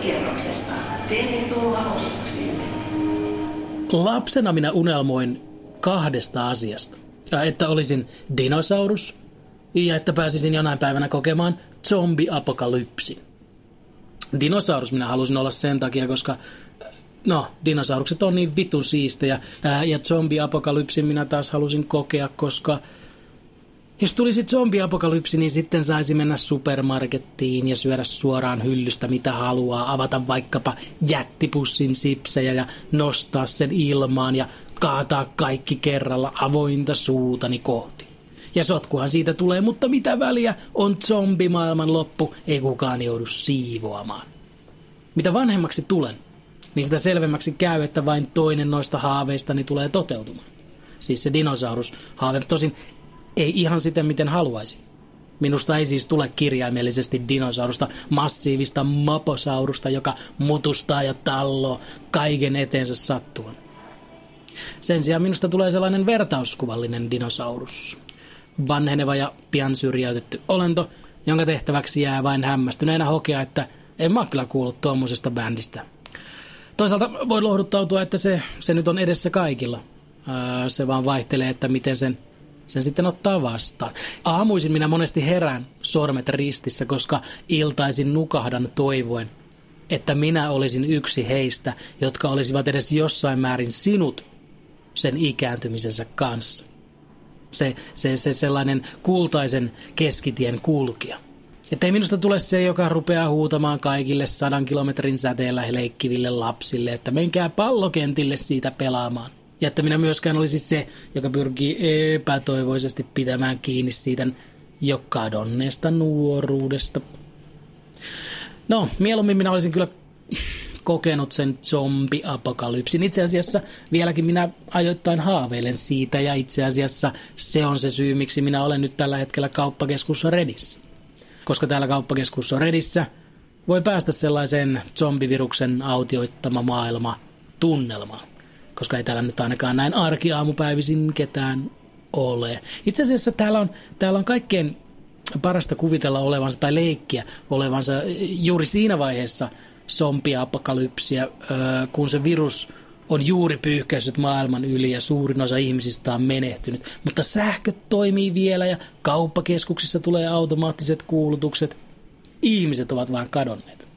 kerroksesta. Tervetuloa osaksemme. Lapsena minä unelmoin kahdesta asiasta. Ja että olisin dinosaurus ja että pääsisin jonain päivänä kokemaan zombiapokalypsin. Dinosaurus minä halusin olla sen takia, koska no, dinosaurukset on niin vitun siistejä. Ja zombiapokalypsin minä taas halusin kokea, koska jos tulisi zombiapokalypsi, niin sitten saisi mennä supermarkettiin ja syödä suoraan hyllystä mitä haluaa, avata vaikkapa jättipussin sipsejä ja nostaa sen ilmaan ja kaataa kaikki kerralla avointa suutani kohti. Ja sotkuhan siitä tulee, mutta mitä väliä on zombimaailman loppu, ei kukaan joudu siivoamaan. Mitä vanhemmaksi tulen, niin sitä selvemmäksi käy, että vain toinen noista haaveistani tulee toteutumaan. Siis se dinosaurus-haave, tosin ei ihan siten, miten haluaisin. Minusta ei siis tule kirjaimellisesti dinosaurusta, massiivista maposaurusta, joka mutustaa ja talloo kaiken eteensä sattuvan. Sen sijaan minusta tulee sellainen vertauskuvallinen dinosaurus. Vanheneva ja pian syrjäytetty olento, jonka tehtäväksi jää vain hämmästyneenä hokea, että en mä kyllä kuullut tuommoisesta bändistä. Toisaalta voi lohduttautua, että se, se nyt on edessä kaikilla. Ää, se vaan vaihtelee, että miten sen, sen sitten ottaa vastaan. Aamuisin minä monesti herään sormet ristissä, koska iltaisin nukahdan toivoen, että minä olisin yksi heistä, jotka olisivat edes jossain määrin sinut sen ikääntymisensä kanssa. Se, se, se sellainen kultaisen keskitien kulkija. Että ei minusta tule se, joka rupeaa huutamaan kaikille sadan kilometrin säteellä leikkiville lapsille, että menkää pallokentille siitä pelaamaan. Minä myöskään olisi se, joka pyrkii epätoivoisesti pitämään kiinni siitä jo kadonneesta nuoruudesta. No, mieluummin minä olisin kyllä kokenut sen zombiapokalypsin. Itse asiassa vieläkin minä ajoittain haaveilen siitä ja itse asiassa se on se syy, miksi minä olen nyt tällä hetkellä kauppakeskus Redissä. Koska täällä kauppakeskus Redissä voi päästä sellaiseen zombiviruksen autioittama maailma tunnelmaan. Koska ei täällä nyt ainakaan näin arkiaamupäivisin ketään ole. Itse asiassa täällä on, täällä on kaikkein parasta kuvitella olevansa tai leikkiä olevansa juuri siinä vaiheessa, zombiapokalypsia, kun se virus on juuri pyyhkäissyt maailman yli ja suurin osa ihmisistä on menehtynyt. Mutta sähköt toimii vielä ja kauppakeskuksissa tulee automaattiset kuulutukset. Ihmiset ovat vain kadonneet.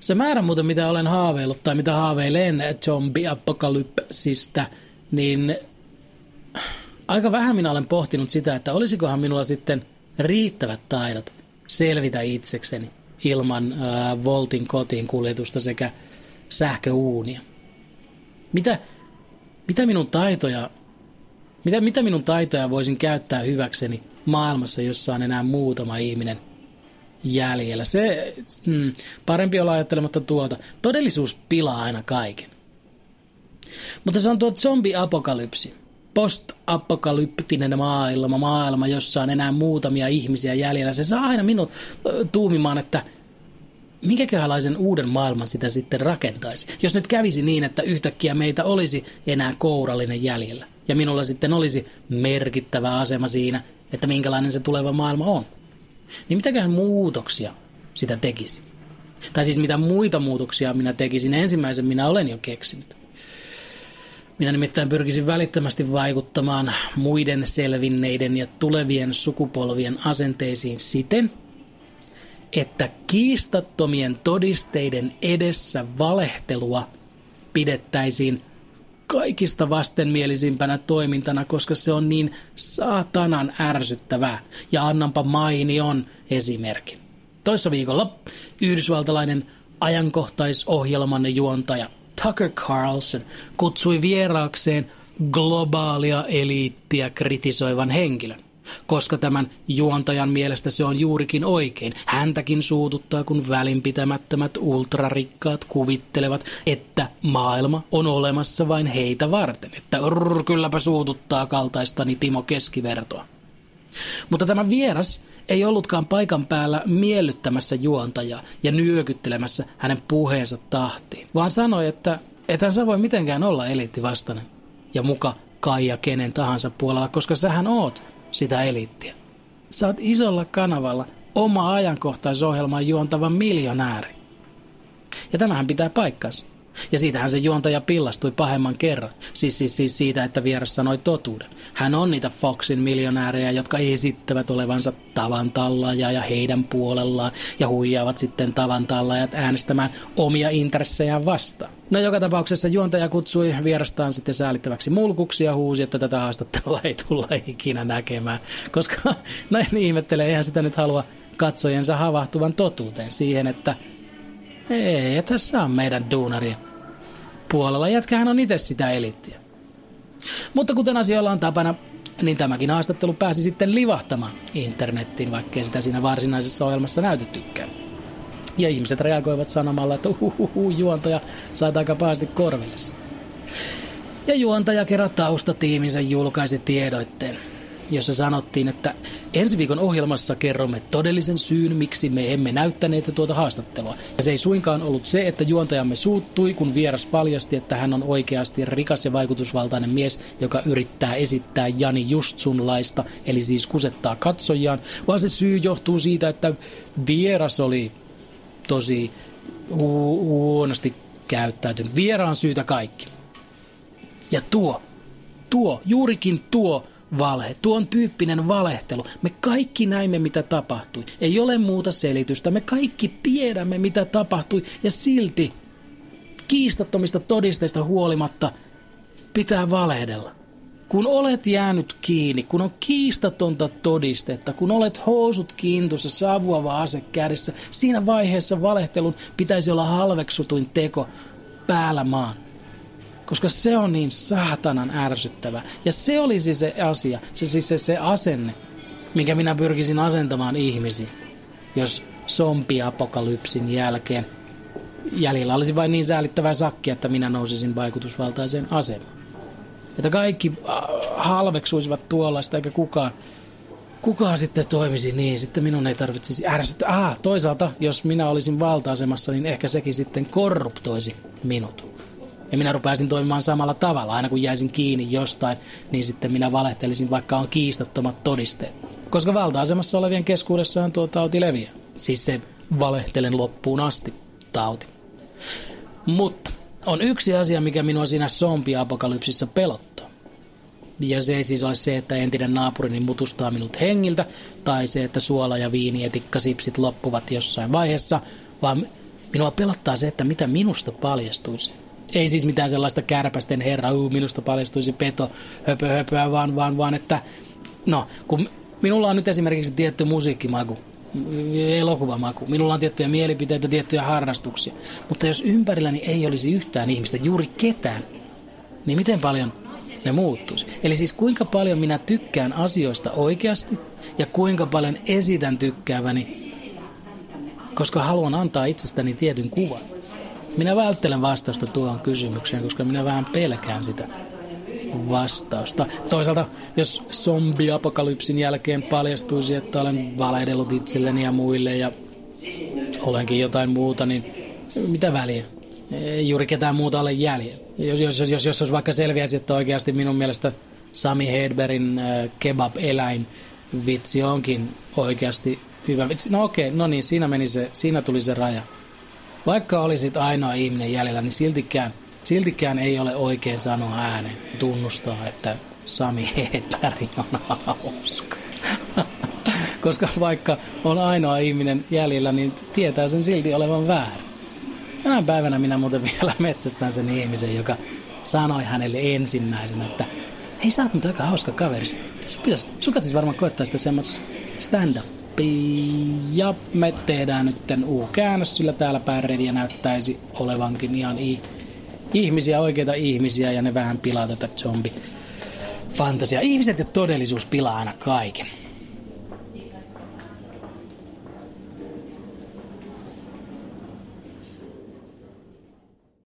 Se määrä muuten, mitä olen haaveillut tai mitä haaveilen zombiapokalypsista, niin aika vähän minä olen pohtinut sitä, että olisikohan minulla sitten riittävät taidot selvitä itsekseni ilman äh, Voltin kotiin kuljetusta sekä sähköuunia. Mitä, mitä minun taitoja mitä, mitä minun taitoja voisin käyttää hyväkseni maailmassa, jossa on enää muutama ihminen jäljellä? Se, mm, parempi olla ajattelematta tuota. Todellisuus pilaa aina kaiken. Mutta se on tuo zombi-apokalypsi. Post-apokalyptinen maailma, maailma, jossa on enää muutamia ihmisiä jäljellä. Se saa aina minut tuumimaan, että – minkäköhänlaisen uuden maailman sitä sitten rakentaisi? Jos nyt kävisi niin, että yhtäkkiä meitä olisi enää kourallinen jäljellä, ja minulla sitten olisi merkittävä asema siinä, että minkälainen se tuleva maailma on. Niin mitäköhän muutoksia sitä tekisi? Tai siis mitä muita muutoksia minä tekisin? Ensimmäisen minä olen jo keksinyt. Minä nimittäin pyrkisin välittömästi vaikuttamaan muiden selvinneiden ja tulevien sukupolvien asenteisiin siten, että kiistattomien todisteiden edessä valehtelua pidettäisiin kaikista vastenmielisimpänä toimintana, koska se on niin saatanan ärsyttävää. Ja annanpa mainion esimerkin. Toissa viikolla yhdysvaltalainen ajankohtaisohjelman juontaja Tucker Carlson kutsui vieraakseen globaalia eliittiä kritisoivan henkilön koska tämän juontajan mielestä se on juurikin oikein. Häntäkin suututtaa, kun välinpitämättömät ultrarikkaat kuvittelevat, että maailma on olemassa vain heitä varten. Että rrr, kylläpä suututtaa kaltaistani Timo Keskivertoa. Mutta tämä vieras ei ollutkaan paikan päällä miellyttämässä juontajaa ja nyökyttelemässä hänen puheensa tahtiin, vaan sanoi, että ethän sä voi mitenkään olla eliittivastainen ja muka Kaija kenen tahansa puolella, koska sähän oot sitä eliittiä. Oot isolla kanavalla oma ajankohtaisohjelman juontava miljonääri. Ja tämähän pitää paikkansa. Ja siitähän se juontaja pillastui pahemman kerran. Siis, siis, siis siitä, että vieras sanoi totuuden. Hän on niitä Foxin miljonäärejä, jotka esittävät olevansa tavan tallaja ja heidän puolellaan ja huijaavat sitten tavan tallajat äänestämään omia intressejään vastaan. No joka tapauksessa juontaja kutsui vierastaan sitten säälittäväksi mulkuksi ja huusi, että tätä haastattelua ei tulla ikinä näkemään. Koska näin ihmettelee, eihän sitä nyt halua katsojensa havahtuvan totuuteen siihen, että ei, tässä on meidän duunaria puolella. Jätkähän on itse sitä elittiä. Mutta kuten asioilla on tapana, niin tämäkin haastattelu pääsi sitten livahtamaan internettiin, vaikkei sitä siinä varsinaisessa ohjelmassa näytettykään. Ja ihmiset reagoivat sanomalla, että uhuhu, juontaja sai aika pahasti korvilles. Ja juontaja kerran taustatiiminsä julkaisi tiedoitteen, jossa sanottiin, että ensi viikon ohjelmassa kerromme todellisen syyn, miksi me emme näyttäneet tuota haastattelua. Ja se ei suinkaan ollut se, että juontajamme suuttui, kun vieras paljasti, että hän on oikeasti rikas ja vaikutusvaltainen mies, joka yrittää esittää Jani Justsunlaista, eli siis kusettaa katsojaan, vaan se syy johtuu siitä, että vieras oli tosi hu- huonosti käyttäytynyt. Vieraan syytä kaikki. Ja tuo, tuo, juurikin tuo valhe, tuon tyyppinen valehtelu. Me kaikki näimme, mitä tapahtui. Ei ole muuta selitystä. Me kaikki tiedämme, mitä tapahtui. Ja silti kiistattomista todisteista huolimatta pitää valehdella. Kun olet jäänyt kiinni, kun on kiistatonta todistetta, kun olet housut kiintussa, savuava ase kädessä, siinä vaiheessa valehtelun pitäisi olla halveksutuin teko päällä maan koska se on niin saatanan ärsyttävä. Ja se olisi se asia, se siis se, se asenne, minkä minä pyrkisin asentamaan ihmisiin, jos zombiapokalypsin jälkeen jäljellä olisi vain niin säälittävää sakki, että minä nousisin vaikutusvaltaiseen asemaan. Että kaikki halveksuisivat tuollaista, eikä kukaan, kukaan sitten toimisi niin. Sitten minun ei tarvitsisi ärsyttää. Ah, toisaalta, jos minä olisin valta-asemassa, niin ehkä sekin sitten korruptoisi minut. Ja minä rupeaisin toimimaan samalla tavalla. Aina kun jäisin kiinni jostain, niin sitten minä valehtelisin, vaikka on kiistattomat todisteet. Koska valta-asemassa olevien keskuudessahan tuo tauti leviää. Siis se valehtelen loppuun asti tauti. Mutta on yksi asia, mikä minua siinä zombi-apokalypsissa pelottaa. Ja se ei siis ole se, että entinen naapurini mutustaa minut hengiltä, tai se, että suola ja viinietikkasipsit loppuvat jossain vaiheessa, vaan minua pelottaa se, että mitä minusta paljastuisi ei siis mitään sellaista kärpästen herra, uu, minusta paljastuisi peto, höpö, höpöä, vaan, vaan, vaan että no, kun minulla on nyt esimerkiksi tietty musiikkimaku, elokuvamaku. Minulla on tiettyjä mielipiteitä, tiettyjä harrastuksia. Mutta jos ympärilläni ei olisi yhtään ihmistä, juuri ketään, niin miten paljon ne muuttuisi? Eli siis kuinka paljon minä tykkään asioista oikeasti ja kuinka paljon esitän tykkääväni, koska haluan antaa itsestäni tietyn kuvan. Minä välttelen vastausta tuohon kysymykseen, koska minä vähän pelkään sitä vastausta. Toisaalta, jos zombiapokalypsin jälkeen paljastuisi, että olen valehdellut itselleni ja muille ja olenkin jotain muuta, niin mitä väliä? Ei juuri ketään muuta ole jäljellä. Jos, jos, jos, jos, jos vaikka selviäisi, että oikeasti minun mielestä Sami Hedbergin äh, kebab-eläin vitsi onkin oikeasti hyvä vitsi. No okei, no niin, siinä, meni se, siinä tuli se raja. Vaikka olisit ainoa ihminen jäljellä, niin siltikään, siltikään ei ole oikein sanoa ääneen, tunnustaa, että Sami Hedberg on hauska. Koska vaikka on ainoa ihminen jäljellä, niin tietää sen silti olevan väärä. Tänä päivänä minä muuten vielä metsästän sen ihmisen, joka sanoi hänelle ensimmäisenä, että hei sä oot nyt aika hauska kaveri. Pitäis, sun varmaan koettaa sitä semmoista stand-up ja me tehdään nyt U-käännös, sillä täällä pääredia näyttäisi olevankin ihan i- ihmisiä, oikeita ihmisiä, ja ne vähän pilaa tätä zombi fantasia. Ihmiset ja todellisuus pilaa aina kaiken.